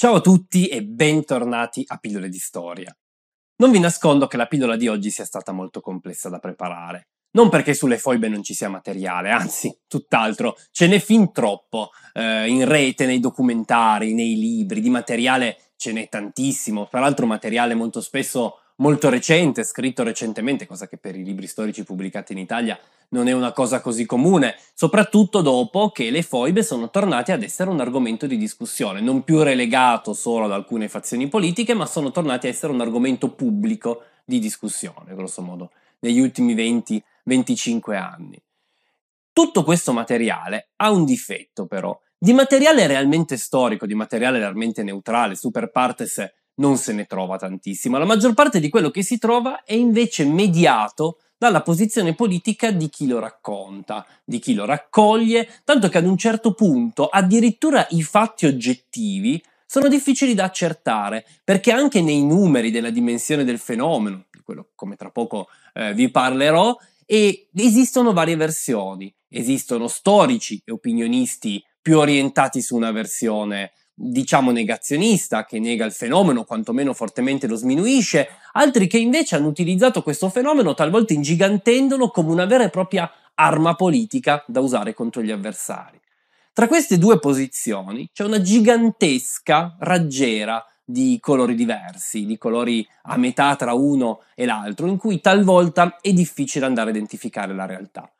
Ciao a tutti e bentornati a Pillole di Storia. Non vi nascondo che la pillola di oggi sia stata molto complessa da preparare. Non perché sulle foibe non ci sia materiale, anzi, tutt'altro, ce n'è fin troppo. Eh, in rete, nei documentari, nei libri, di materiale ce n'è tantissimo. Peraltro materiale molto spesso molto recente, scritto recentemente, cosa che per i libri storici pubblicati in Italia non è una cosa così comune, soprattutto dopo che le foibe sono tornate ad essere un argomento di discussione, non più relegato solo ad alcune fazioni politiche, ma sono tornati a essere un argomento pubblico di discussione, grosso modo, negli ultimi 20-25 anni. Tutto questo materiale ha un difetto però. Di materiale realmente storico, di materiale realmente neutrale, super partes non se ne trova tantissimo. La maggior parte di quello che si trova è invece mediato dalla posizione politica di chi lo racconta, di chi lo raccoglie, tanto che ad un certo punto addirittura i fatti oggettivi sono difficili da accertare, perché anche nei numeri della dimensione del fenomeno, di quello come tra poco eh, vi parlerò, esistono varie versioni. Esistono storici e opinionisti più orientati su una versione diciamo negazionista, che nega il fenomeno, quantomeno fortemente lo sminuisce, altri che invece hanno utilizzato questo fenomeno talvolta ingigantendolo come una vera e propria arma politica da usare contro gli avversari. Tra queste due posizioni c'è una gigantesca raggiera di colori diversi, di colori a metà tra uno e l'altro, in cui talvolta è difficile andare a identificare la realtà.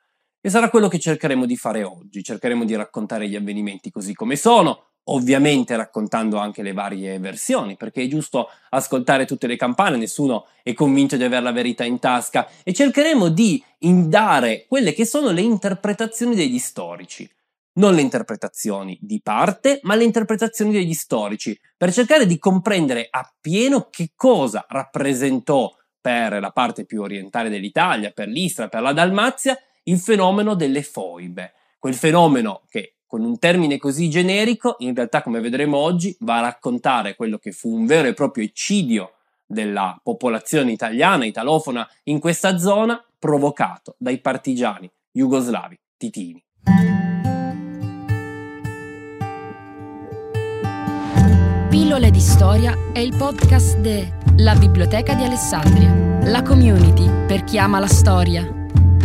E sarà quello che cercheremo di fare oggi, cercheremo di raccontare gli avvenimenti così come sono, ovviamente raccontando anche le varie versioni, perché è giusto ascoltare tutte le campane, nessuno è convinto di avere la verità in tasca e cercheremo di indare quelle che sono le interpretazioni degli storici. Non le interpretazioni di parte, ma le interpretazioni degli storici, per cercare di comprendere appieno che cosa rappresentò per la parte più orientale dell'Italia, per l'Istra, per la Dalmazia, il fenomeno delle foibe. Quel fenomeno che con un termine così generico, in realtà, come vedremo oggi, va a raccontare quello che fu un vero e proprio eccidio della popolazione italiana, italofona, in questa zona, provocato dai partigiani jugoslavi titini. Pillole di storia è il podcast de La Biblioteca di Alessandria, la community per chi ama la storia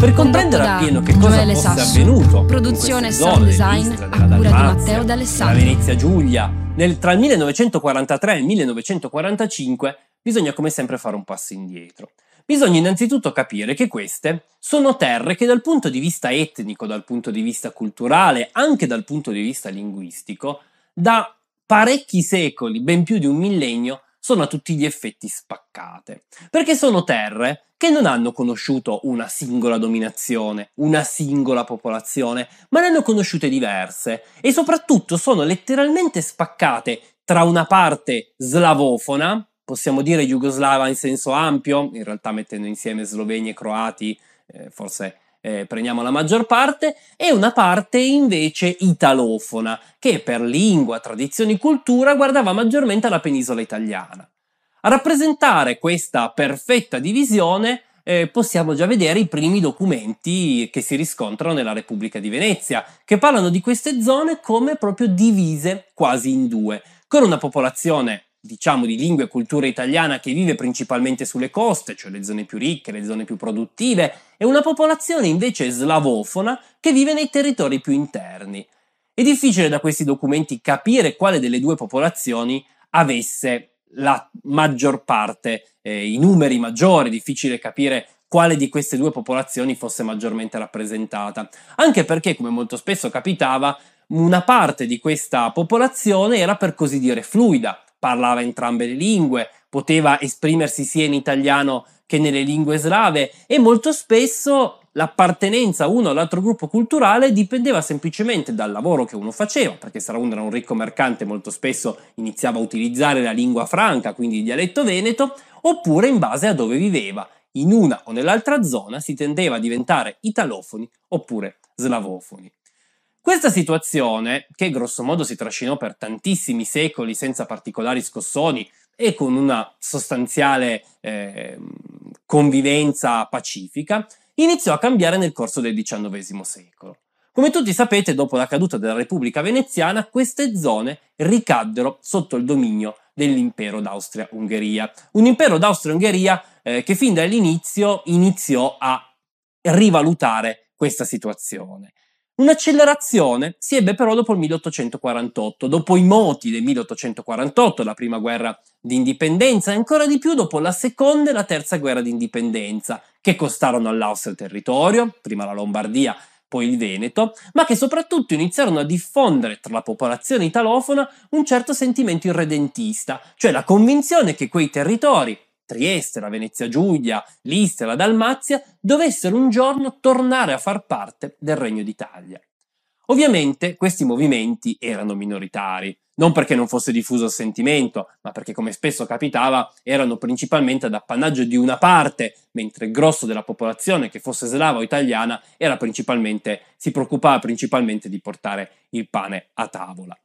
per comprendere appieno che cosa Gioele fosse Sassu, avvenuto produzione sound design a cura di Matteo D'Alessandro. La Venezia Giulia, nel, tra il 1943 e il 1945 bisogna come sempre fare un passo indietro. Bisogna innanzitutto capire che queste sono terre che dal punto di vista etnico, dal punto di vista culturale, anche dal punto di vista linguistico, da parecchi secoli, ben più di un millennio, sono a tutti gli effetti spaccate, perché sono terre che non hanno conosciuto una singola dominazione, una singola popolazione, ma ne hanno conosciute diverse e soprattutto sono letteralmente spaccate tra una parte slavofona, possiamo dire jugoslava in senso ampio, in realtà mettendo insieme sloveni e croati, eh, forse eh, prendiamo la maggior parte, e una parte invece italofona, che per lingua, tradizioni e cultura guardava maggiormente alla penisola italiana. A rappresentare questa perfetta divisione eh, possiamo già vedere i primi documenti che si riscontrano nella Repubblica di Venezia, che parlano di queste zone come proprio divise quasi in due, con una popolazione diciamo di lingua e cultura italiana che vive principalmente sulle coste, cioè le zone più ricche, le zone più produttive, e una popolazione invece slavofona che vive nei territori più interni. È difficile da questi documenti capire quale delle due popolazioni avesse la maggior parte, eh, i numeri maggiori, è difficile capire quale di queste due popolazioni fosse maggiormente rappresentata, anche perché, come molto spesso capitava, una parte di questa popolazione era per così dire fluida, parlava entrambe le lingue, poteva esprimersi sia in italiano che nelle lingue slave e molto spesso l'appartenenza a uno o all'altro gruppo culturale dipendeva semplicemente dal lavoro che uno faceva, perché uno era un ricco mercante molto spesso iniziava a utilizzare la lingua franca, quindi il dialetto veneto, oppure in base a dove viveva. In una o nell'altra zona si tendeva a diventare italofoni oppure slavofoni. Questa situazione, che grosso modo si trascinò per tantissimi secoli senza particolari scossoni e con una sostanziale eh, convivenza pacifica, iniziò a cambiare nel corso del XIX secolo. Come tutti sapete, dopo la caduta della Repubblica Veneziana, queste zone ricaddero sotto il dominio dell'impero d'Austria-Ungheria. Un impero d'Austria-Ungheria eh, che fin dall'inizio iniziò a rivalutare questa situazione. Un'accelerazione si ebbe però dopo il 1848, dopo i moti del 1848, la prima guerra di indipendenza, e ancora di più dopo la seconda e la terza guerra di indipendenza, che costarono all'Austria il territorio, prima la Lombardia, poi il Veneto, ma che soprattutto iniziarono a diffondere tra la popolazione italofona un certo sentimento irredentista, cioè la convinzione che quei territori, Trieste, la Venezia Giulia, l'Istria, la Dalmazia, dovessero un giorno tornare a far parte del Regno d'Italia. Ovviamente questi movimenti erano minoritari, non perché non fosse diffuso il sentimento, ma perché come spesso capitava erano principalmente ad appannaggio di una parte, mentre il grosso della popolazione, che fosse slava o italiana, si preoccupava principalmente di portare il pane a tavola.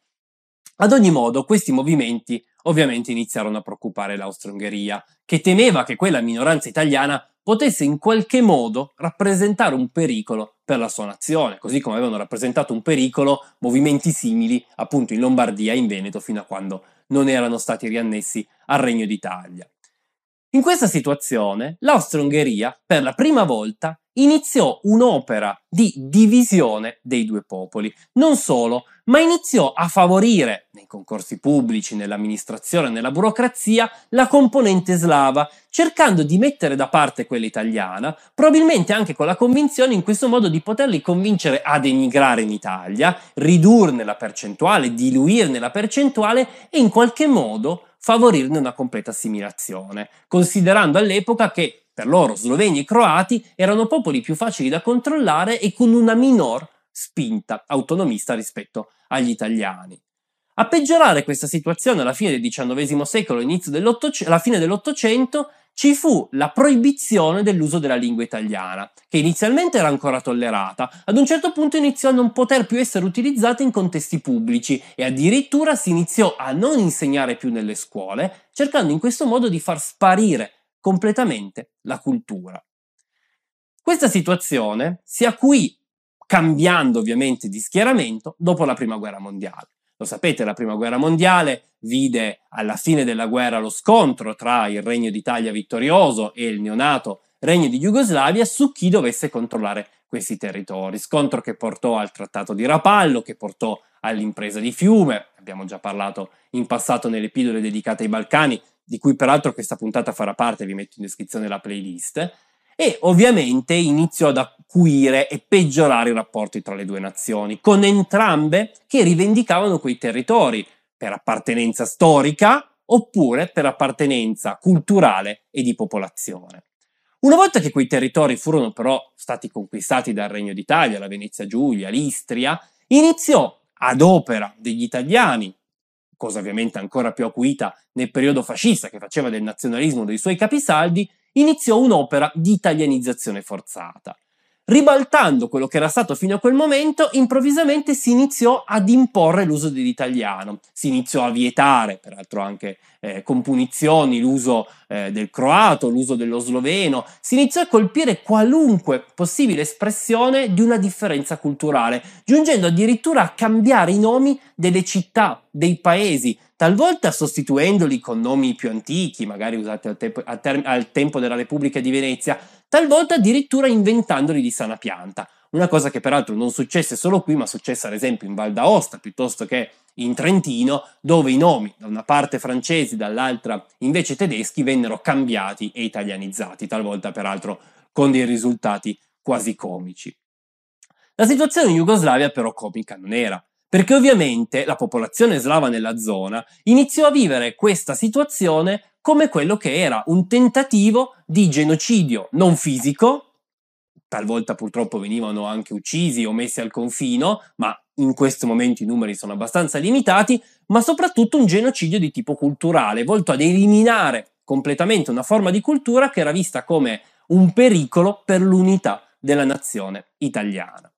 Ad ogni modo, questi movimenti ovviamente iniziarono a preoccupare l'Austro-Ungheria, che temeva che quella minoranza italiana potesse in qualche modo rappresentare un pericolo per la sua nazione, così come avevano rappresentato un pericolo movimenti simili appunto in Lombardia e in Veneto fino a quando non erano stati riannessi al Regno d'Italia. In questa situazione l'Austro-Ungheria per la prima volta iniziò un'opera di divisione dei due popoli. Non solo, ma iniziò a favorire, nei concorsi pubblici, nell'amministrazione, nella burocrazia, la componente slava, cercando di mettere da parte quella italiana, probabilmente anche con la convinzione in questo modo di poterli convincere ad emigrare in Italia, ridurne la percentuale, diluirne la percentuale e in qualche modo favorirne una completa assimilazione, considerando all'epoca che per loro sloveni e croati erano popoli più facili da controllare e con una minor spinta autonomista rispetto agli italiani. A peggiorare questa situazione alla fine del XIX secolo, inizio alla fine dell'Ottocento, ci fu la proibizione dell'uso della lingua italiana, che inizialmente era ancora tollerata, ad un certo punto iniziò a non poter più essere utilizzata in contesti pubblici e addirittura si iniziò a non insegnare più nelle scuole, cercando in questo modo di far sparire completamente la cultura. Questa situazione si acuì cambiando ovviamente di schieramento dopo la Prima Guerra Mondiale. Lo sapete, la Prima Guerra Mondiale vide alla fine della guerra lo scontro tra il Regno d'Italia vittorioso e il neonato Regno di Jugoslavia su chi dovesse controllare questi territori. Scontro che portò al Trattato di Rapallo, che portò all'impresa di Fiume, abbiamo già parlato in passato nelle pillole dedicate ai Balcani, di cui peraltro questa puntata farà parte, vi metto in descrizione la playlist, e ovviamente iniziò ad acuire e peggiorare i rapporti tra le due nazioni, con entrambe che rivendicavano quei territori per appartenenza storica oppure per appartenenza culturale e di popolazione. Una volta che quei territori furono però stati conquistati dal Regno d'Italia, la Venezia Giulia, l'Istria, iniziò ad opera degli italiani, cosa ovviamente ancora più acuita nel periodo fascista che faceva del nazionalismo dei suoi capisaldi, iniziò un'opera di italianizzazione forzata. Ribaltando quello che era stato fino a quel momento, improvvisamente si iniziò ad imporre l'uso dell'italiano, si iniziò a vietare, peraltro anche eh, con punizioni, l'uso eh, del croato, l'uso dello sloveno, si iniziò a colpire qualunque possibile espressione di una differenza culturale, giungendo addirittura a cambiare i nomi delle città, dei paesi, talvolta sostituendoli con nomi più antichi, magari usati al, te- al, ter- al tempo della Repubblica di Venezia, talvolta addirittura inventandoli di sana pianta. Una cosa che peraltro non successe solo qui, ma successe ad esempio in Val d'Aosta piuttosto che in Trentino, dove i nomi da una parte francesi, dall'altra invece tedeschi, vennero cambiati e italianizzati, talvolta peraltro con dei risultati quasi comici. La situazione in Jugoslavia però comica non era perché ovviamente la popolazione slava nella zona iniziò a vivere questa situazione come quello che era un tentativo di genocidio non fisico, talvolta purtroppo venivano anche uccisi o messi al confino, ma in questo momento i numeri sono abbastanza limitati, ma soprattutto un genocidio di tipo culturale, volto ad eliminare completamente una forma di cultura che era vista come un pericolo per l'unità della nazione italiana.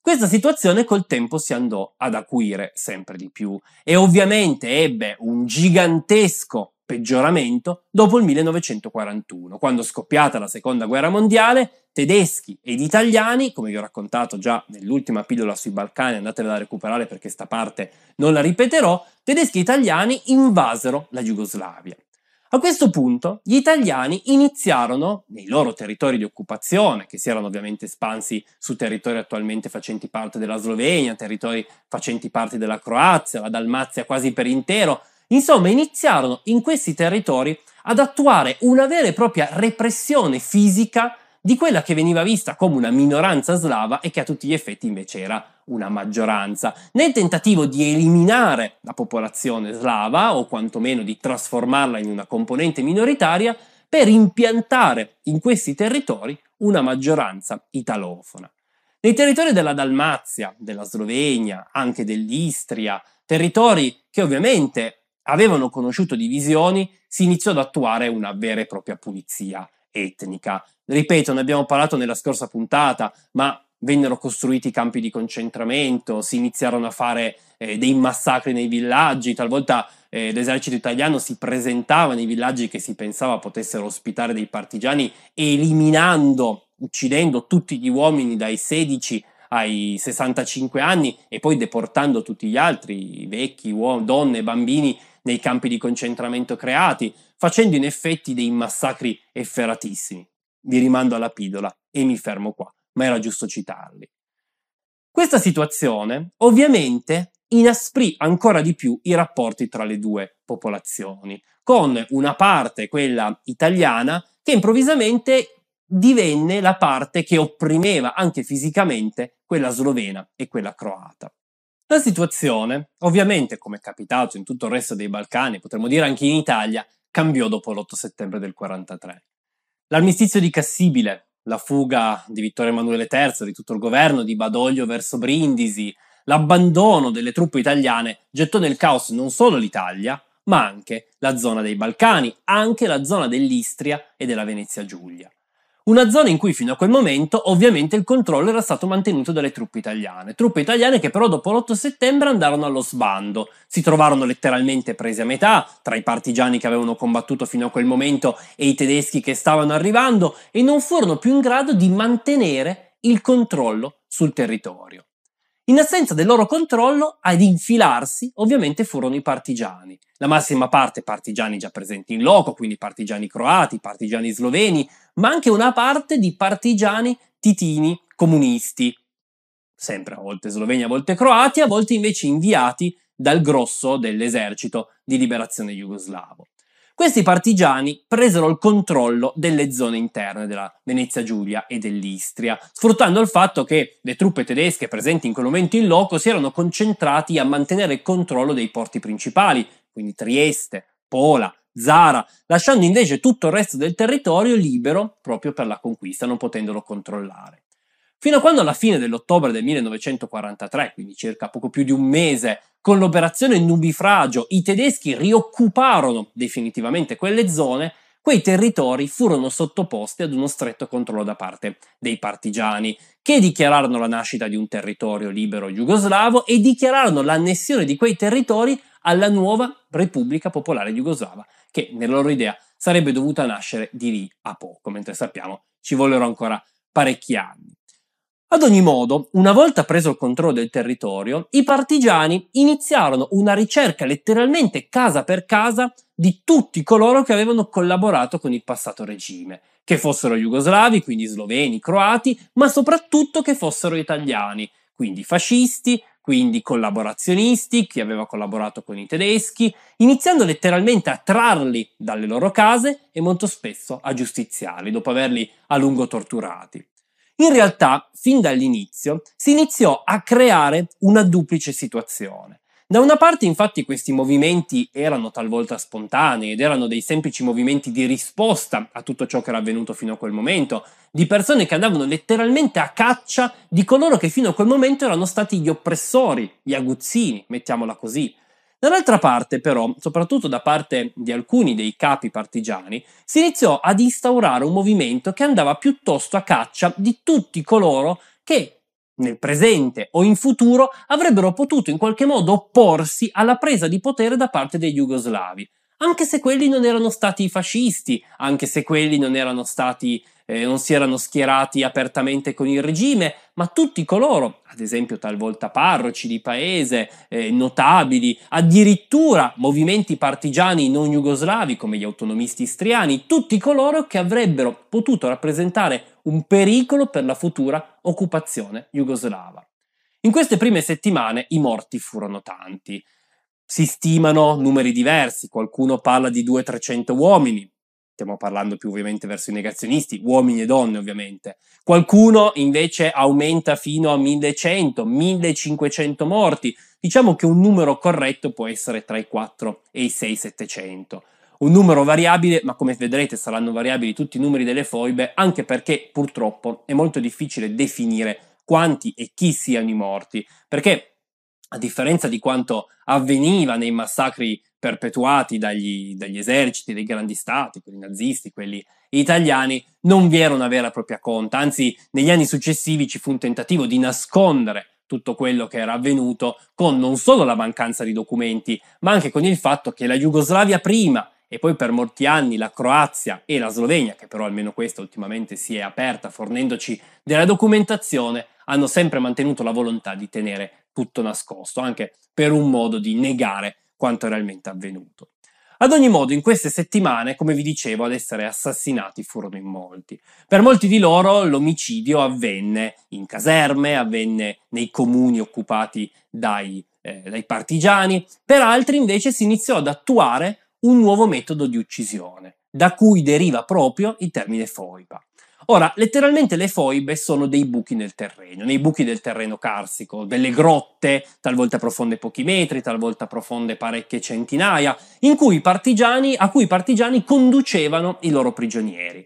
Questa situazione col tempo si andò ad acuire sempre di più e ovviamente ebbe un gigantesco peggioramento dopo il 1941, quando scoppiata la seconda guerra mondiale, tedeschi ed italiani, come vi ho raccontato già nell'ultima pillola sui Balcani, andatevela a recuperare perché sta parte non la ripeterò, tedeschi e italiani invasero la Jugoslavia. A questo punto gli italiani iniziarono, nei loro territori di occupazione, che si erano ovviamente espansi su territori attualmente facenti parte della Slovenia, territori facenti parte della Croazia, la Dalmazia quasi per intero, insomma iniziarono in questi territori ad attuare una vera e propria repressione fisica di quella che veniva vista come una minoranza slava e che a tutti gli effetti invece era una maggioranza, nel tentativo di eliminare la popolazione slava o quantomeno di trasformarla in una componente minoritaria per impiantare in questi territori una maggioranza italofona. Nei territori della Dalmazia, della Slovenia, anche dell'Istria, territori che ovviamente avevano conosciuto divisioni, si iniziò ad attuare una vera e propria pulizia etnica. Ripeto, ne abbiamo parlato nella scorsa puntata, ma vennero costruiti campi di concentramento, si iniziarono a fare eh, dei massacri nei villaggi, talvolta eh, l'esercito italiano si presentava nei villaggi che si pensava potessero ospitare dei partigiani, eliminando, uccidendo tutti gli uomini dai 16 ai 65 anni e poi deportando tutti gli altri, vecchi, uom- donne, bambini, nei campi di concentramento creati, facendo in effetti dei massacri efferatissimi. Vi rimando alla pillola e mi fermo qua, ma era giusto citarli. Questa situazione ovviamente inasprì ancora di più i rapporti tra le due popolazioni, con una parte, quella italiana, che improvvisamente divenne la parte che opprimeva anche fisicamente quella slovena e quella croata. La situazione, ovviamente come è capitato in tutto il resto dei Balcani, potremmo dire anche in Italia, cambiò dopo l'8 settembre del 43. L'armistizio di Cassibile, la fuga di Vittorio Emanuele III, di tutto il governo, di Badoglio verso Brindisi, l'abbandono delle truppe italiane gettò nel caos non solo l'Italia, ma anche la zona dei Balcani, anche la zona dell'Istria e della Venezia Giulia. Una zona in cui fino a quel momento ovviamente il controllo era stato mantenuto dalle truppe italiane, truppe italiane che però dopo l'8 settembre andarono allo sbando, si trovarono letteralmente prese a metà tra i partigiani che avevano combattuto fino a quel momento e i tedeschi che stavano arrivando e non furono più in grado di mantenere il controllo sul territorio. In assenza del loro controllo, ad infilarsi ovviamente furono i partigiani. La massima parte partigiani già presenti in loco, quindi partigiani croati, partigiani sloveni, ma anche una parte di partigiani titini comunisti, sempre a volte sloveni, a volte croati, a volte invece inviati dal grosso dell'esercito di liberazione jugoslavo. Questi partigiani presero il controllo delle zone interne della Venezia Giulia e dell'Istria, sfruttando il fatto che le truppe tedesche presenti in quel momento in loco si erano concentrati a mantenere il controllo dei porti principali, quindi Trieste, Pola, Zara, lasciando invece tutto il resto del territorio libero proprio per la conquista, non potendolo controllare. Fino a quando alla fine dell'ottobre del 1943, quindi circa poco più di un mese, con l'operazione Nubifragio i tedeschi rioccuparono definitivamente quelle zone, quei territori furono sottoposti ad uno stretto controllo da parte dei partigiani, che dichiararono la nascita di un territorio libero jugoslavo e dichiararono l'annessione di quei territori alla nuova Repubblica Popolare Jugoslava, che nella loro idea sarebbe dovuta nascere di lì a poco, mentre sappiamo ci vollero ancora parecchi anni. Ad ogni modo, una volta preso il controllo del territorio, i partigiani iniziarono una ricerca letteralmente casa per casa di tutti coloro che avevano collaborato con il passato regime, che fossero jugoslavi, quindi sloveni, croati, ma soprattutto che fossero italiani, quindi fascisti, quindi collaborazionisti, chi aveva collaborato con i tedeschi, iniziando letteralmente a trarli dalle loro case e molto spesso a giustiziarli dopo averli a lungo torturati. In realtà, fin dall'inizio, si iniziò a creare una duplice situazione. Da una parte, infatti, questi movimenti erano talvolta spontanei ed erano dei semplici movimenti di risposta a tutto ciò che era avvenuto fino a quel momento, di persone che andavano letteralmente a caccia di coloro che fino a quel momento erano stati gli oppressori, gli aguzzini, mettiamola così, Dall'altra parte, però, soprattutto da parte di alcuni dei capi partigiani, si iniziò ad instaurare un movimento che andava piuttosto a caccia di tutti coloro che nel presente o in futuro avrebbero potuto in qualche modo opporsi alla presa di potere da parte dei jugoslavi, anche se quelli non erano stati fascisti, anche se quelli non erano stati eh, non si erano schierati apertamente con il regime, ma tutti coloro, ad esempio talvolta parroci di paese, eh, notabili, addirittura movimenti partigiani non jugoslavi come gli autonomisti istriani, tutti coloro che avrebbero potuto rappresentare un pericolo per la futura occupazione jugoslava. In queste prime settimane i morti furono tanti. Si stimano numeri diversi, qualcuno parla di 200-300 uomini, stiamo parlando più ovviamente verso i negazionisti, uomini e donne ovviamente. Qualcuno invece aumenta fino a 1100, 1500 morti. Diciamo che un numero corretto può essere tra i 4 e i 6 700. Un numero variabile, ma come vedrete saranno variabili tutti i numeri delle foibe, anche perché purtroppo è molto difficile definire quanti e chi siano i morti, perché a differenza di quanto avveniva nei massacri perpetuati dagli, dagli, eserciti dei grandi stati, quelli nazisti, quelli italiani, non vi era una vera e propria conta, anzi negli anni successivi ci fu un tentativo di nascondere tutto quello che era avvenuto con non solo la mancanza di documenti, ma anche con il fatto che la Jugoslavia prima e poi per molti anni la Croazia e la Slovenia, che però almeno questa ultimamente si è aperta fornendoci della documentazione, hanno sempre mantenuto la volontà di tenere tutto nascosto, anche per un modo di negare quanto realmente avvenuto. Ad ogni modo, in queste settimane, come vi dicevo, ad essere assassinati furono in molti. Per molti di loro l'omicidio avvenne in caserme, avvenne nei comuni occupati dai, eh, dai partigiani, per altri invece si iniziò ad attuare un nuovo metodo di uccisione, da cui deriva proprio il termine foiba. Ora, letteralmente le foibe sono dei buchi nel terreno, nei buchi del terreno carsico, delle grotte, talvolta profonde pochi metri, talvolta profonde parecchie centinaia, in cui a cui i partigiani conducevano i loro prigionieri.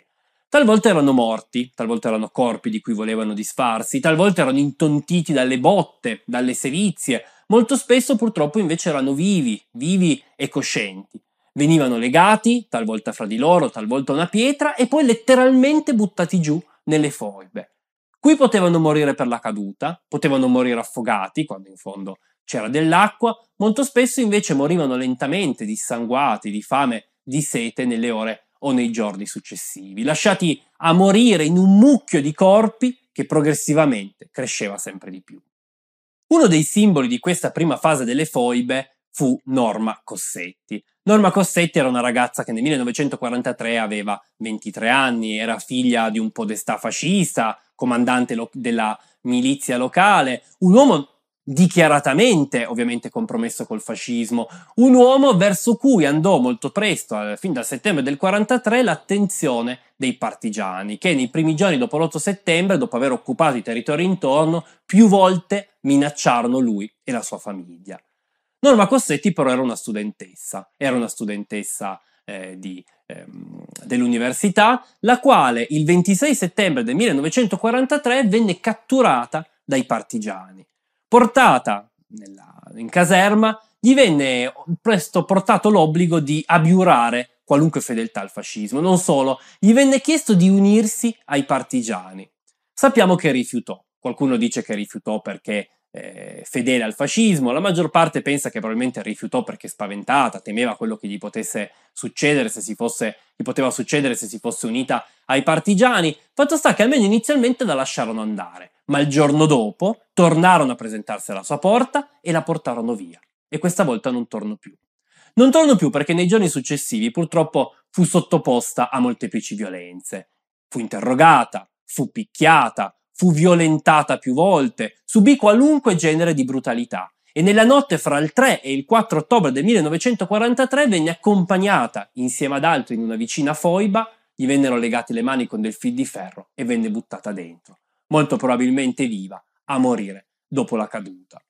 Talvolta erano morti, talvolta erano corpi di cui volevano disfarsi, talvolta erano intontiti dalle botte, dalle sevizie, molto spesso purtroppo invece erano vivi, vivi e coscienti venivano legati, talvolta fra di loro, talvolta a una pietra, e poi letteralmente buttati giù nelle foibe. Qui potevano morire per la caduta, potevano morire affogati, quando in fondo c'era dell'acqua, molto spesso invece morivano lentamente, dissanguati, di fame, di sete nelle ore o nei giorni successivi, lasciati a morire in un mucchio di corpi che progressivamente cresceva sempre di più. Uno dei simboli di questa prima fase delle foibe fu Norma Cossetti, Norma Cossetti era una ragazza che nel 1943 aveva 23 anni, era figlia di un podestà fascista, comandante lo- della milizia locale, un uomo dichiaratamente ovviamente compromesso col fascismo, un uomo verso cui andò molto presto, eh, fin dal settembre del 43, l'attenzione dei partigiani, che nei primi giorni dopo l'8 settembre, dopo aver occupato i territori intorno, più volte minacciarono lui e la sua famiglia. Norma Cossetti però era una studentessa, era una studentessa eh, di, ehm, dell'università, la quale il 26 settembre del 1943 venne catturata dai partigiani. Portata nella, in caserma, gli venne presto portato l'obbligo di abiurare qualunque fedeltà al fascismo. Non solo, gli venne chiesto di unirsi ai partigiani. Sappiamo che rifiutò. Qualcuno dice che rifiutò perché eh, fedele al fascismo, la maggior parte pensa che probabilmente rifiutò perché spaventata, temeva quello che gli potesse succedere se si fosse, gli poteva succedere se si fosse unita ai partigiani. Fatto sta che almeno inizialmente la lasciarono andare, ma il giorno dopo tornarono a presentarsi alla sua porta e la portarono via. E questa volta non tornò più. Non tornò più perché nei giorni successivi purtroppo fu sottoposta a molteplici violenze. Fu interrogata, fu picchiata, fu violentata più volte, subì qualunque genere di brutalità e nella notte fra il 3 e il 4 ottobre del 1943 venne accompagnata insieme ad altri in una vicina foiba, gli vennero legate le mani con del fil di ferro e venne buttata dentro, molto probabilmente viva, a morire dopo la caduta.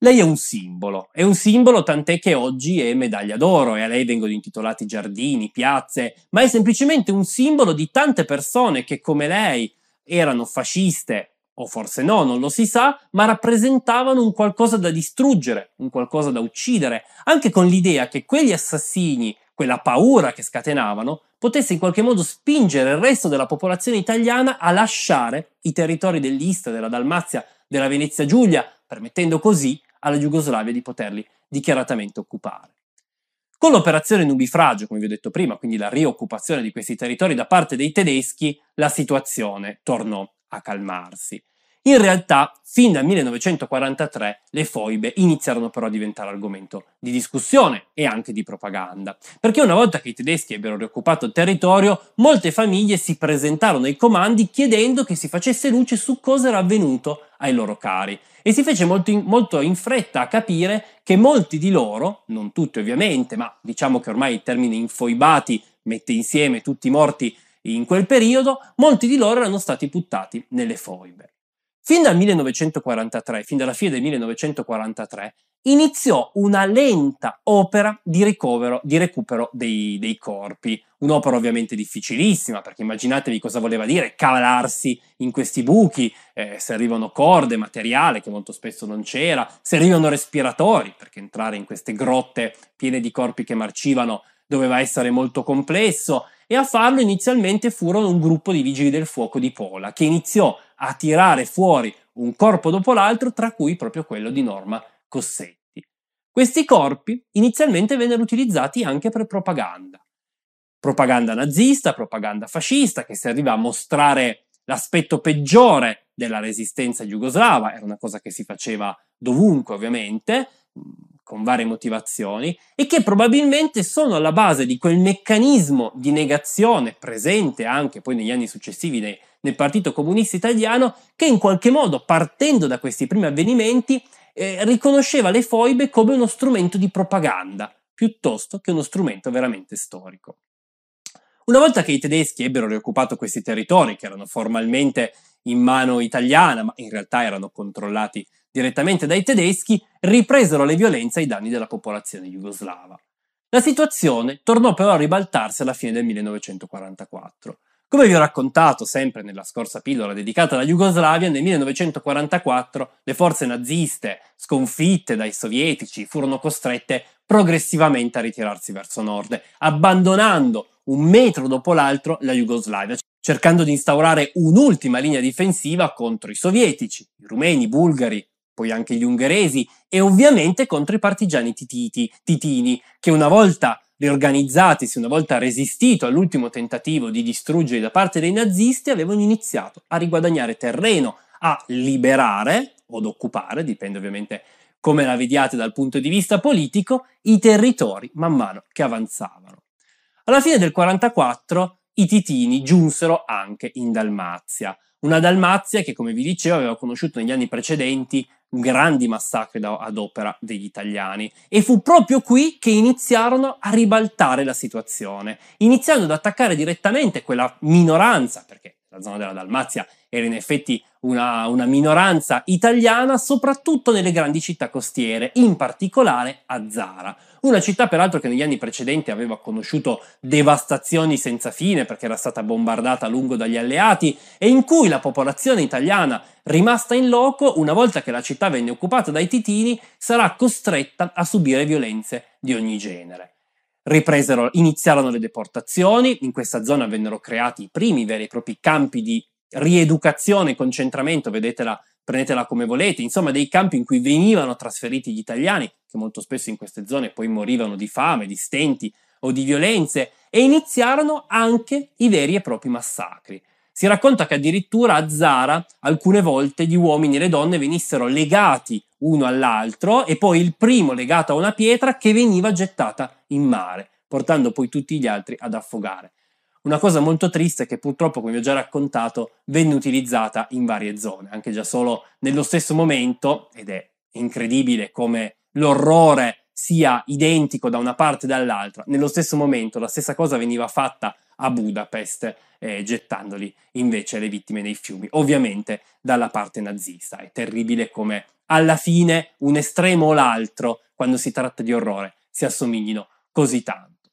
Lei è un simbolo, è un simbolo tant'è che oggi è medaglia d'oro e a lei vengono intitolati giardini, piazze, ma è semplicemente un simbolo di tante persone che come lei erano fasciste o forse no, non lo si sa, ma rappresentavano un qualcosa da distruggere, un qualcosa da uccidere, anche con l'idea che quegli assassini, quella paura che scatenavano, potesse in qualche modo spingere il resto della popolazione italiana a lasciare i territori dell'Istria, della Dalmazia, della Venezia Giulia, permettendo così alla Jugoslavia di poterli dichiaratamente occupare. Con l'operazione nubifragio, come vi ho detto prima, quindi la rioccupazione di questi territori da parte dei tedeschi, la situazione tornò a calmarsi. In realtà, fin dal 1943, le foibe iniziarono però a diventare argomento di discussione e anche di propaganda, perché una volta che i tedeschi ebbero rioccupato il territorio, molte famiglie si presentarono ai comandi chiedendo che si facesse luce su cosa era avvenuto ai loro cari e si fece molto in, molto in fretta a capire che molti di loro, non tutti ovviamente, ma diciamo che ormai il termine infoibati mette insieme tutti i morti in quel periodo, molti di loro erano stati buttati nelle foibe. Fin dal 1943, fin dalla fine del 1943, iniziò una lenta opera di, ricovero, di recupero dei, dei, corpi. Un'opera ovviamente difficilissima, perché immaginatevi cosa voleva dire calarsi in questi buchi, eh, servivano corde, materiale che molto spesso non c'era, servivano respiratori, perché entrare in queste grotte piene di corpi che marcivano doveva essere molto complesso, e a farlo inizialmente furono un gruppo di vigili del fuoco di Pola, che iniziò a tirare fuori un corpo dopo l'altro, tra cui proprio quello di Norma Cossetti. Questi corpi inizialmente vennero utilizzati anche per propaganda. Propaganda nazista, propaganda fascista, che serviva a mostrare l'aspetto peggiore della resistenza jugoslava, era una cosa che si faceva dovunque ovviamente, con varie motivazioni, e che probabilmente sono alla base di quel meccanismo di negazione presente anche poi negli anni successivi nei, nel Partito Comunista Italiano, che in qualche modo, partendo da questi primi avvenimenti, eh, riconosceva le foibe come uno strumento di propaganda, piuttosto che uno strumento veramente storico. Una volta che i tedeschi ebbero rioccupato questi territori, che erano formalmente in mano italiana, ma in realtà erano controllati direttamente dai tedeschi, ripresero le violenze ai danni della popolazione jugoslava. La situazione tornò però a ribaltarsi alla fine del 1944. Come vi ho raccontato sempre nella scorsa pillola dedicata alla Jugoslavia, nel 1944 le forze naziste, sconfitte dai sovietici, furono costrette progressivamente a ritirarsi verso nord, abbandonando un metro dopo l'altro la Jugoslavia, cercando di instaurare un'ultima linea difensiva contro i sovietici, i rumeni, i bulgari, poi anche gli ungheresi e ovviamente contro i partigiani tititi, titini, che una volta riorganizzatisi, una volta resistito all'ultimo tentativo di distruggere da parte dei nazisti, avevano iniziato a riguadagnare terreno, a liberare o ad occupare, dipende ovviamente come la vediate dal punto di vista politico, i territori man mano che avanzavano. Alla fine del 44 i titini giunsero anche in Dalmazia, una Dalmazia che, come vi dicevo, aveva conosciuto negli anni precedenti grandi massacri ad opera degli italiani e fu proprio qui che iniziarono a ribaltare la situazione, iniziando ad attaccare direttamente quella minoranza, perché la zona della Dalmazia era in effetti una, una, minoranza italiana, soprattutto nelle grandi città costiere, in particolare a Zara. Una città peraltro che negli anni precedenti aveva conosciuto devastazioni senza fine perché era stata bombardata a lungo dagli alleati e in cui la popolazione italiana rimasta in loco, una volta che la città venne occupata dai titini, sarà costretta a subire violenze di ogni genere. Ripresero, iniziarono le deportazioni, in questa zona vennero creati i primi veri e propri campi di rieducazione, concentramento, vedetela, prendetela come volete, insomma dei campi in cui venivano trasferiti gli italiani, che molto spesso in queste zone poi morivano di fame, di stenti o di violenze, e iniziarono anche i veri e propri massacri. Si racconta che addirittura a Zara alcune volte gli uomini e le donne venissero legati uno all'altro e poi il primo legato a una pietra che veniva gettata in mare, portando poi tutti gli altri ad affogare. Una cosa molto triste che purtroppo, come vi ho già raccontato, venne utilizzata in varie zone, anche già solo nello stesso momento, ed è incredibile come l'orrore sia identico da una parte e dall'altra. Nello stesso momento la stessa cosa veniva fatta a Budapest, eh, gettandoli invece le vittime nei fiumi, ovviamente dalla parte nazista. È terribile come alla fine un estremo o l'altro, quando si tratta di orrore, si assomiglino così tanto.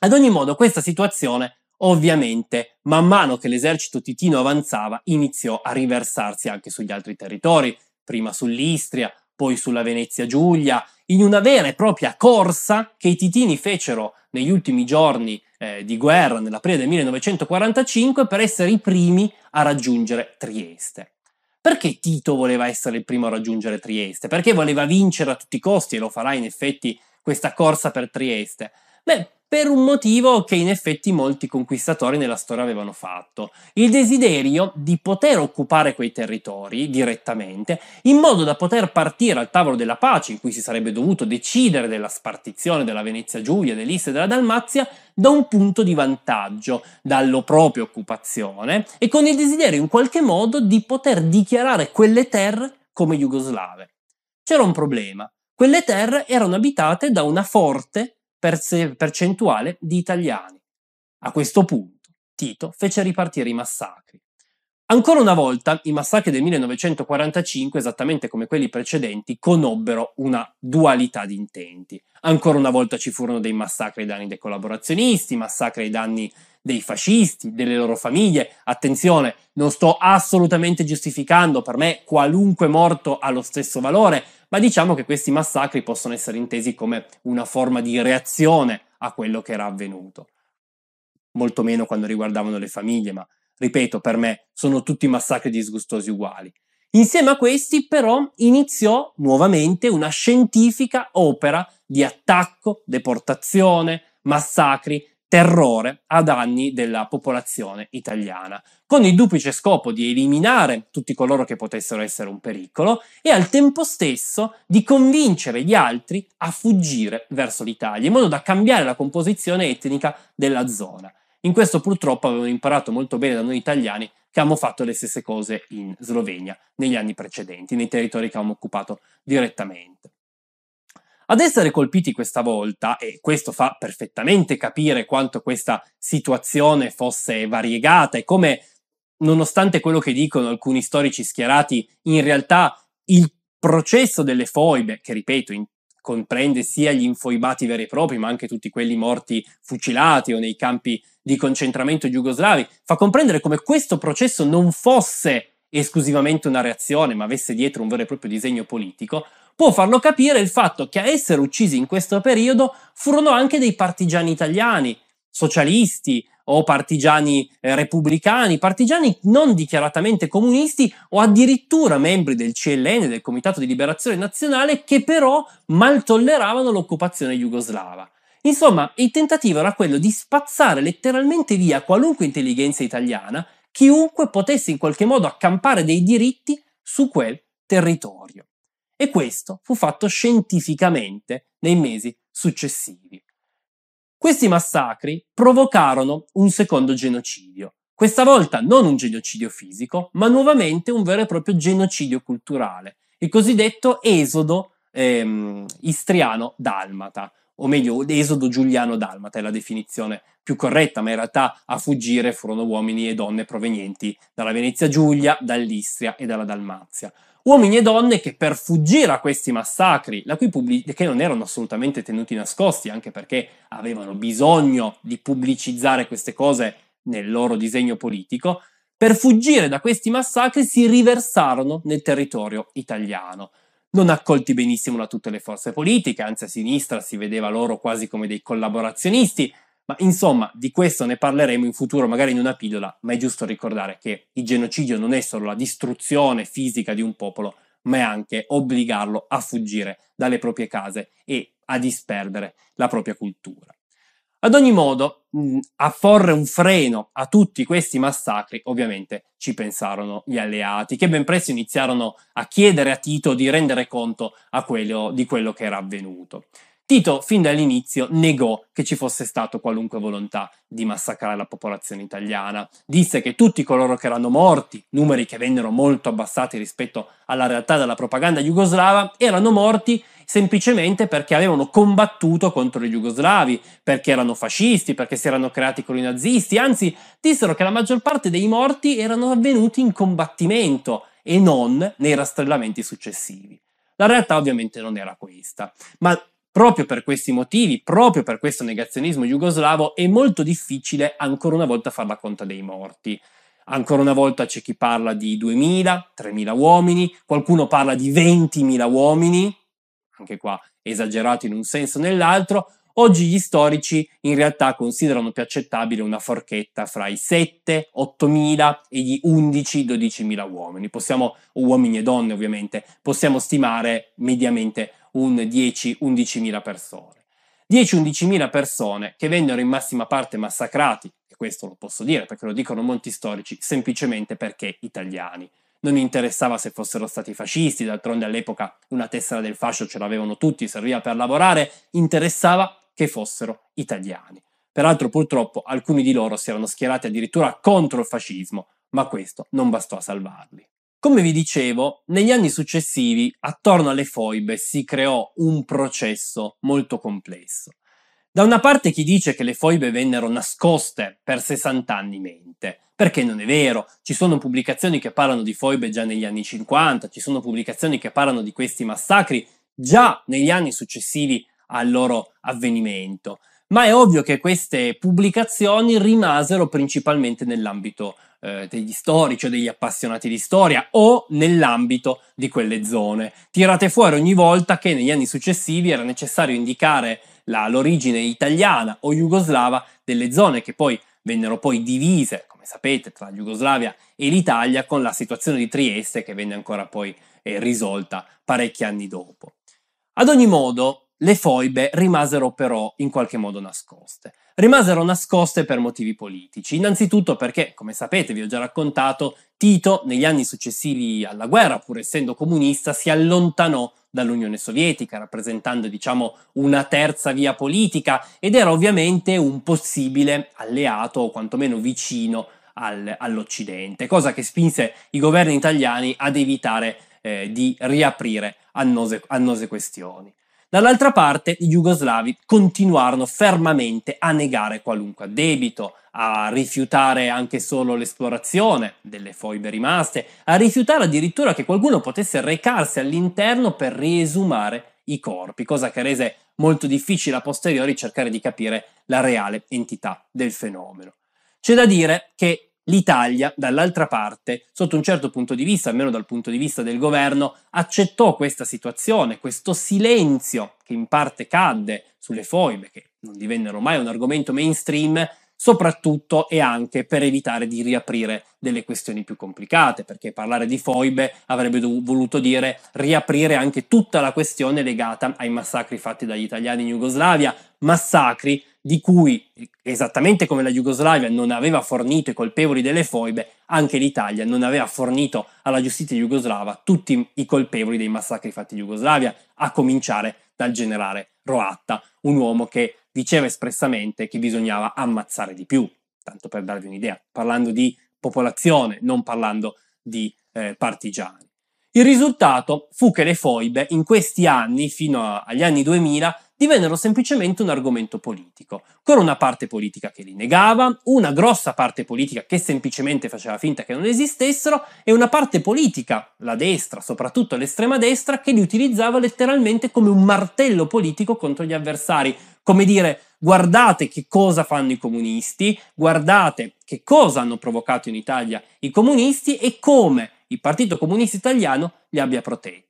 Ad ogni modo, questa situazione Ovviamente, man mano che l'esercito titino avanzava, iniziò a riversarsi anche sugli altri territori, prima sull'Istria, poi sulla Venezia Giulia, in una vera e propria corsa che i titini fecero negli ultimi giorni eh, di guerra, nell'aprile del 1945, per essere i primi a raggiungere Trieste. Perché Tito voleva essere il primo a raggiungere Trieste? Perché voleva vincere a tutti i costi, e lo farà in effetti questa corsa per Trieste? Beh, per un motivo che in effetti molti conquistatori nella storia avevano fatto, il desiderio di poter occupare quei territori direttamente in modo da poter partire al tavolo della pace in cui si sarebbe dovuto decidere della spartizione della Venezia Giulia, dell'Istria e della Dalmazia da un punto di vantaggio, dalla propria occupazione e con il desiderio in qualche modo di poter dichiarare quelle terre come jugoslave. C'era un problema, quelle terre erano abitate da una forte percentuale di italiani. A questo punto Tito fece ripartire i massacri. Ancora una volta i massacri del 1945, esattamente come quelli precedenti, conobbero una dualità di intenti. Ancora una volta ci furono dei massacri ai danni dei collaborazionisti, massacri ai danni dei fascisti, delle loro famiglie. Attenzione, non sto assolutamente giustificando, per me qualunque morto ha lo stesso valore, ma diciamo che questi massacri possono essere intesi come una forma di reazione a quello che era avvenuto. Molto meno quando riguardavano le famiglie, ma ripeto, per me sono tutti massacri disgustosi uguali. Insieme a questi, però, iniziò nuovamente una scientifica opera di attacco, deportazione, massacri, terrore a danni della popolazione italiana, con il duplice scopo di eliminare tutti coloro che potessero essere un pericolo e al tempo stesso di convincere gli altri a fuggire verso l'Italia, in modo da cambiare la composizione etnica della zona. In questo purtroppo avevano imparato molto bene da noi italiani che abbiamo fatto le stesse cose in Slovenia negli anni precedenti, nei territori che avevamo occupato direttamente. Ad essere colpiti questa volta, e questo fa perfettamente capire quanto questa situazione fosse variegata e come, nonostante quello che dicono alcuni storici schierati, in realtà il processo delle foibe, che ripeto, in, comprende sia gli infoibati veri e propri, ma anche tutti quelli morti fucilati o nei campi di concentramento jugoslavi, fa comprendere come questo processo non fosse esclusivamente una reazione, ma avesse dietro un vero e proprio disegno politico, può farlo capire il fatto che a essere uccisi in questo periodo furono anche dei partigiani italiani, socialisti o partigiani eh, repubblicani, partigiani non dichiaratamente comunisti o addirittura membri del CLN, del Comitato di Liberazione Nazionale, che però mal tolleravano l'occupazione jugoslava. Insomma, il tentativo era quello di spazzare letteralmente via qualunque intelligenza italiana, chiunque potesse in qualche modo accampare dei diritti su quel territorio e questo fu fatto scientificamente nei mesi successivi. Questi massacri provocarono un secondo genocidio, questa volta non un genocidio fisico, ma nuovamente un vero e proprio genocidio culturale, il cosiddetto esodo ehm, istriano-dalmata, o meglio, esodo giuliano-dalmata è la definizione più corretta, ma in realtà a fuggire furono uomini e donne provenienti dalla Venezia Giulia, dall'Istria e dalla Dalmazia. Uomini e donne che per fuggire a questi massacri, pubblic- che non erano assolutamente tenuti nascosti, anche perché avevano bisogno di pubblicizzare queste cose nel loro disegno politico, per fuggire da questi massacri si riversarono nel territorio italiano. Non accolti benissimo da tutte le forze politiche, anzi a sinistra si vedeva loro quasi come dei collaborazionisti, ma insomma, di questo ne parleremo in futuro, magari in una pillola, ma è giusto ricordare che il genocidio non è solo la distruzione fisica di un popolo, ma è anche obbligarlo a fuggire dalle proprie case e a disperdere la propria cultura. Ad ogni modo, a porre un freno a tutti questi massacri, ovviamente ci pensarono gli alleati, che ben presto iniziarono a chiedere a Tito di rendere conto quello, di quello che era avvenuto. Tito fin dall'inizio negò che ci fosse stato qualunque volontà di massacrare la popolazione italiana. Disse che tutti coloro che erano morti, numeri che vennero molto abbassati rispetto alla realtà della propaganda jugoslava, erano morti semplicemente perché avevano combattuto contro i jugoslavi, perché erano fascisti, perché si erano creati con i nazisti, anzi dissero che la maggior parte dei morti erano avvenuti in combattimento e non nei rastrellamenti successivi. La realtà ovviamente non era questa, ma Proprio per questi motivi, proprio per questo negazionismo jugoslavo, è molto difficile ancora una volta far la conta dei morti. Ancora una volta c'è chi parla di 2.000, 3.000 uomini, qualcuno parla di 20.000 uomini, anche qua esagerato in un senso o nell'altro. Oggi gli storici in realtà considerano più accettabile una forchetta fra i 7, 8.000 e gli 11, 12.000 uomini. Possiamo, uomini e donne ovviamente, possiamo stimare mediamente un 10-11 persone. 10-11 persone che vennero in massima parte massacrati, e questo lo posso dire perché lo dicono molti storici, semplicemente perché italiani. Non interessava se fossero stati fascisti, d'altronde all'epoca una tessera del fascio ce l'avevano tutti, serviva per lavorare, interessava che fossero italiani. Peraltro purtroppo alcuni di loro si erano schierati addirittura contro il fascismo, ma questo non bastò a salvarli. Come vi dicevo, negli anni successivi attorno alle foibe si creò un processo molto complesso. Da una parte chi dice che le foibe vennero nascoste per 60 anni mente, perché non è vero, ci sono pubblicazioni che parlano di foibe già negli anni 50, ci sono pubblicazioni che parlano di questi massacri già negli anni successivi al loro avvenimento, ma è ovvio che queste pubblicazioni rimasero principalmente nell'ambito eh, degli storici o degli appassionati di storia o nell'ambito di quelle zone, tirate fuori ogni volta che negli anni successivi era necessario indicare la, l'origine italiana o jugoslava delle zone che poi vennero poi divise, come sapete, tra Jugoslavia e l'Italia con la situazione di Trieste che venne ancora poi eh, risolta parecchi anni dopo. Ad ogni modo, le foibe rimasero però in qualche modo nascoste. Rimasero nascoste per motivi politici, innanzitutto perché, come sapete, vi ho già raccontato, Tito negli anni successivi alla guerra, pur essendo comunista, si allontanò dall'Unione Sovietica, rappresentando, diciamo, una terza via politica ed era ovviamente un possibile alleato o quantomeno vicino al, all'Occidente, cosa che spinse i governi italiani ad evitare eh, di riaprire annose, annose questioni. Dall'altra parte, i jugoslavi continuarono fermamente a negare qualunque addebito, a rifiutare anche solo l'esplorazione delle foibe rimaste, a rifiutare addirittura che qualcuno potesse recarsi all'interno per riesumare i corpi, cosa che rese molto difficile a posteriori cercare di capire la reale entità del fenomeno. C'è da dire che L'Italia, dall'altra parte, sotto un certo punto di vista, almeno dal punto di vista del governo, accettò questa situazione, questo silenzio che in parte cadde sulle foibe, che non divennero mai un argomento mainstream, soprattutto e anche per evitare di riaprire delle questioni più complicate, perché parlare di foibe avrebbe voluto dire riaprire anche tutta la questione legata ai massacri fatti dagli italiani in Jugoslavia, massacri di cui, esattamente come la Jugoslavia non aveva fornito i colpevoli delle foibe, anche l'Italia non aveva fornito alla giustizia jugoslava tutti i colpevoli dei massacri fatti in Jugoslavia, a cominciare dal generale Roatta, un uomo che diceva espressamente che bisognava ammazzare di più, tanto per darvi un'idea, parlando di popolazione, non parlando di eh, partigiani. Il risultato fu che le foibe in questi anni, fino agli anni 2000, divennero semplicemente un argomento politico, con una parte politica che li negava, una grossa parte politica che semplicemente faceva finta che non esistessero e una parte politica, la destra, soprattutto l'estrema destra, che li utilizzava letteralmente come un martello politico contro gli avversari, come dire guardate che cosa fanno i comunisti, guardate che cosa hanno provocato in Italia i comunisti e come il Partito Comunista Italiano li abbia protetti.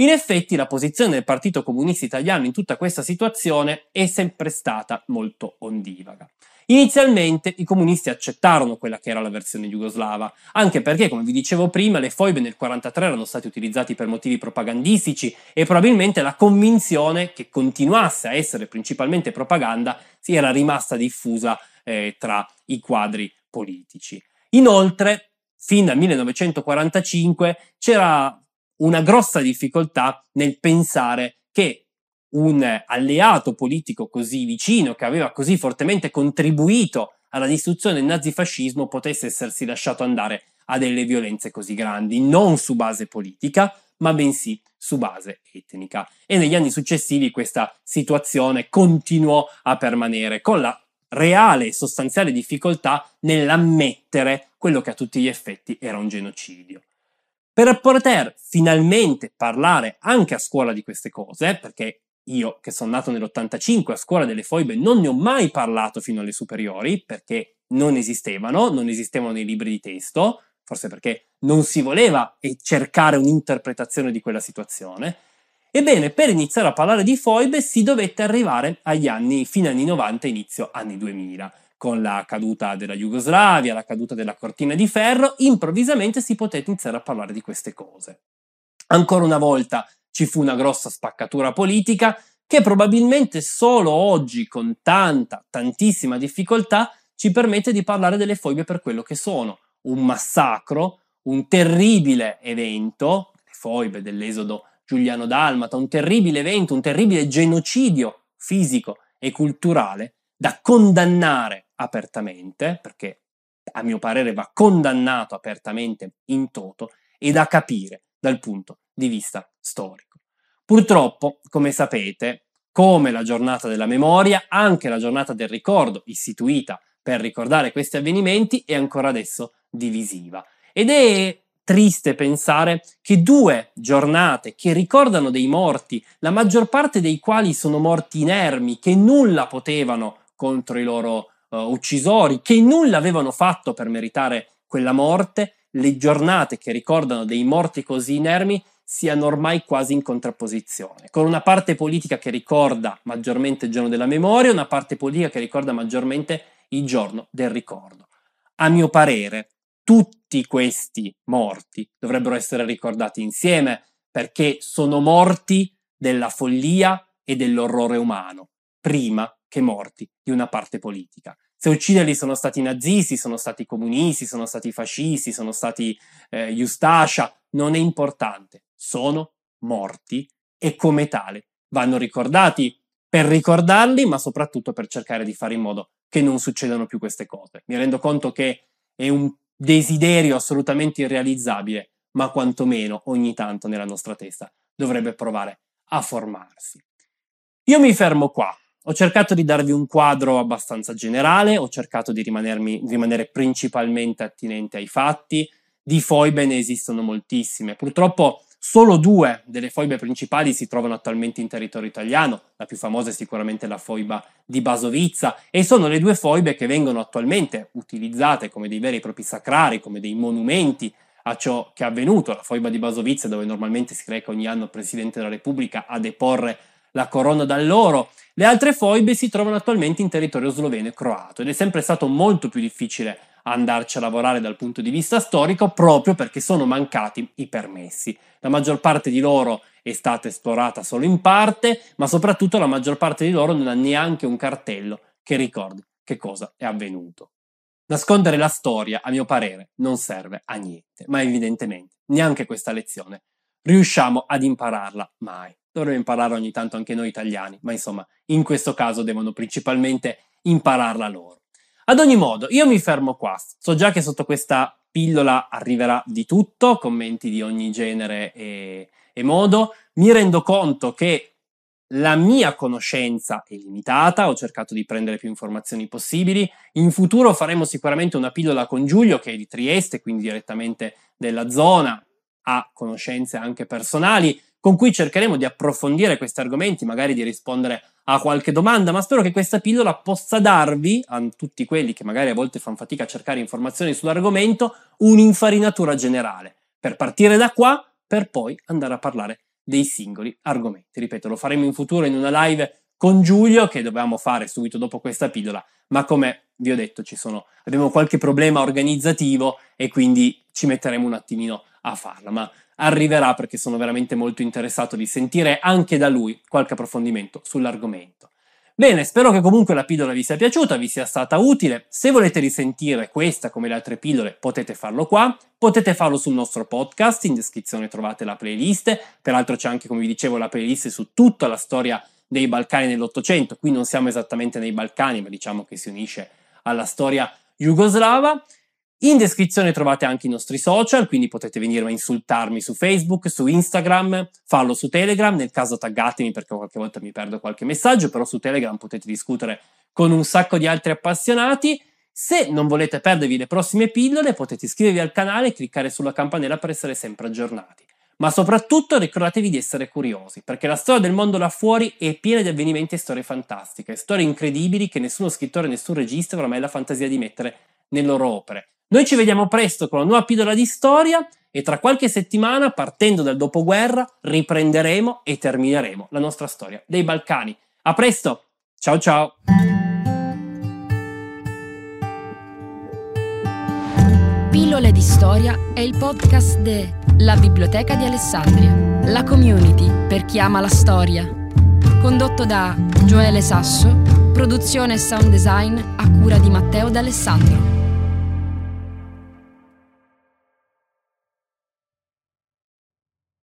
In effetti la posizione del Partito Comunista Italiano in tutta questa situazione è sempre stata molto ondivaga. Inizialmente i comunisti accettarono quella che era la versione jugoslava, anche perché, come vi dicevo prima, le foibe nel 1943 erano stati utilizzati per motivi propagandistici e probabilmente la convinzione che continuasse a essere principalmente propaganda si era rimasta diffusa eh, tra i quadri politici. Inoltre, fin dal 1945 c'era una grossa difficoltà nel pensare che un alleato politico così vicino, che aveva così fortemente contribuito alla distruzione del nazifascismo, potesse essersi lasciato andare a delle violenze così grandi, non su base politica, ma bensì su base etnica. E negli anni successivi questa situazione continuò a permanere con la reale e sostanziale difficoltà nell'ammettere quello che a tutti gli effetti era un genocidio per poter finalmente parlare anche a scuola di queste cose, perché io che sono nato nell'85 a scuola delle foibe non ne ho mai parlato fino alle superiori, perché non esistevano, non esistevano nei libri di testo, forse perché non si voleva cercare un'interpretazione di quella situazione. Ebbene, per iniziare a parlare di foibe si dovette arrivare agli anni, fine anni 90, inizio anni 2000 con la caduta della Jugoslavia, la caduta della cortina di ferro, improvvisamente si potette iniziare a parlare di queste cose. Ancora una volta ci fu una grossa spaccatura politica che probabilmente solo oggi, con tanta, tantissima difficoltà, ci permette di parlare delle foibe per quello che sono. Un massacro, un terribile evento, le foibe dell'esodo Giuliano Dalmata, un terribile evento, un terribile genocidio fisico e culturale da condannare apertamente, perché a mio parere va condannato apertamente in toto e da capire dal punto di vista storico. Purtroppo, come sapete, come la giornata della memoria, anche la giornata del ricordo, istituita per ricordare questi avvenimenti, è ancora adesso divisiva. Ed è triste pensare che due giornate che ricordano dei morti, la maggior parte dei quali sono morti inermi, che nulla potevano contro i loro uh, uccisori, che nulla avevano fatto per meritare quella morte, le giornate che ricordano dei morti così inermi siano ormai quasi in contrapposizione, con una parte politica che ricorda maggiormente il giorno della memoria e una parte politica che ricorda maggiormente il giorno del ricordo. A mio parere, tutti questi morti dovrebbero essere ricordati insieme perché sono morti della follia e dell'orrore umano, prima che morti di una parte politica. Se ucciderli sono stati nazisti, sono stati comunisti, sono stati fascisti, sono stati eh, Justascia, non è importante sono morti e come tale vanno ricordati per ricordarli, ma soprattutto per cercare di fare in modo che non succedano più queste cose. Mi rendo conto che è un desiderio assolutamente irrealizzabile, ma quantomeno ogni tanto nella nostra testa dovrebbe provare a formarsi. Io mi fermo qua. Ho cercato di darvi un quadro abbastanza generale, ho cercato di rimanere principalmente attinente ai fatti. Di foibe ne esistono moltissime. Purtroppo Solo due delle foibe principali si trovano attualmente in territorio italiano, la più famosa è sicuramente la foiba di Basovizza e sono le due foibe che vengono attualmente utilizzate come dei veri e propri sacrari, come dei monumenti a ciò che è avvenuto. La foiba di Basovizza dove normalmente si reca ogni anno il Presidente della Repubblica a deporre la corona dall'oro. Le altre foibe si trovano attualmente in territorio sloveno e croato ed è sempre stato molto più difficile andarci a lavorare dal punto di vista storico proprio perché sono mancati i permessi. La maggior parte di loro è stata esplorata solo in parte, ma soprattutto la maggior parte di loro non ha neanche un cartello che ricordi che cosa è avvenuto. Nascondere la storia, a mio parere, non serve a niente, ma evidentemente neanche questa lezione riusciamo ad impararla mai. Dovremmo impararla ogni tanto anche noi italiani, ma insomma, in questo caso devono principalmente impararla loro. Ad ogni modo, io mi fermo qua. So già che sotto questa pillola arriverà di tutto, commenti di ogni genere e, e modo. Mi rendo conto che la mia conoscenza è limitata, ho cercato di prendere più informazioni possibili. In futuro faremo sicuramente una pillola con Giulio, che è di Trieste, quindi direttamente della zona, ha conoscenze anche personali con cui cercheremo di approfondire questi argomenti, magari di rispondere a qualche domanda, ma spero che questa pillola possa darvi, a tutti quelli che magari a volte fanno fatica a cercare informazioni sull'argomento, un'infarinatura generale, per partire da qua, per poi andare a parlare dei singoli argomenti. Ripeto, lo faremo in futuro in una live con Giulio, che dovevamo fare subito dopo questa pillola, ma come vi ho detto, sono, abbiamo qualche problema organizzativo e quindi ci metteremo un attimino a farla. Ma arriverà perché sono veramente molto interessato di sentire anche da lui qualche approfondimento sull'argomento. Bene, spero che comunque la pillola vi sia piaciuta, vi sia stata utile. Se volete risentire questa come le altre pillole potete farlo qua, potete farlo sul nostro podcast, in descrizione trovate la playlist, peraltro c'è anche come vi dicevo la playlist su tutta la storia dei Balcani nell'Ottocento, qui non siamo esattamente nei Balcani ma diciamo che si unisce alla storia jugoslava. In descrizione trovate anche i nostri social, quindi potete venire a insultarmi su Facebook, su Instagram, farlo su Telegram, nel caso taggatemi perché qualche volta mi perdo qualche messaggio, però su Telegram potete discutere con un sacco di altri appassionati. Se non volete perdervi le prossime pillole, potete iscrivervi al canale e cliccare sulla campanella per essere sempre aggiornati. Ma soprattutto ricordatevi di essere curiosi, perché la storia del mondo là fuori è piena di avvenimenti e storie fantastiche, storie incredibili che nessuno scrittore, nessun regista avrà mai la fantasia di mettere nelle loro opere. Noi ci vediamo presto con una nuova pillola di storia e tra qualche settimana, partendo dal dopoguerra, riprenderemo e termineremo la nostra storia dei Balcani. A presto! Ciao ciao! Pillole di storia è il podcast de La Biblioteca di Alessandria La community per chi ama la storia. Condotto da Gioele Sasso, produzione e sound design a cura di Matteo D'Alessandro.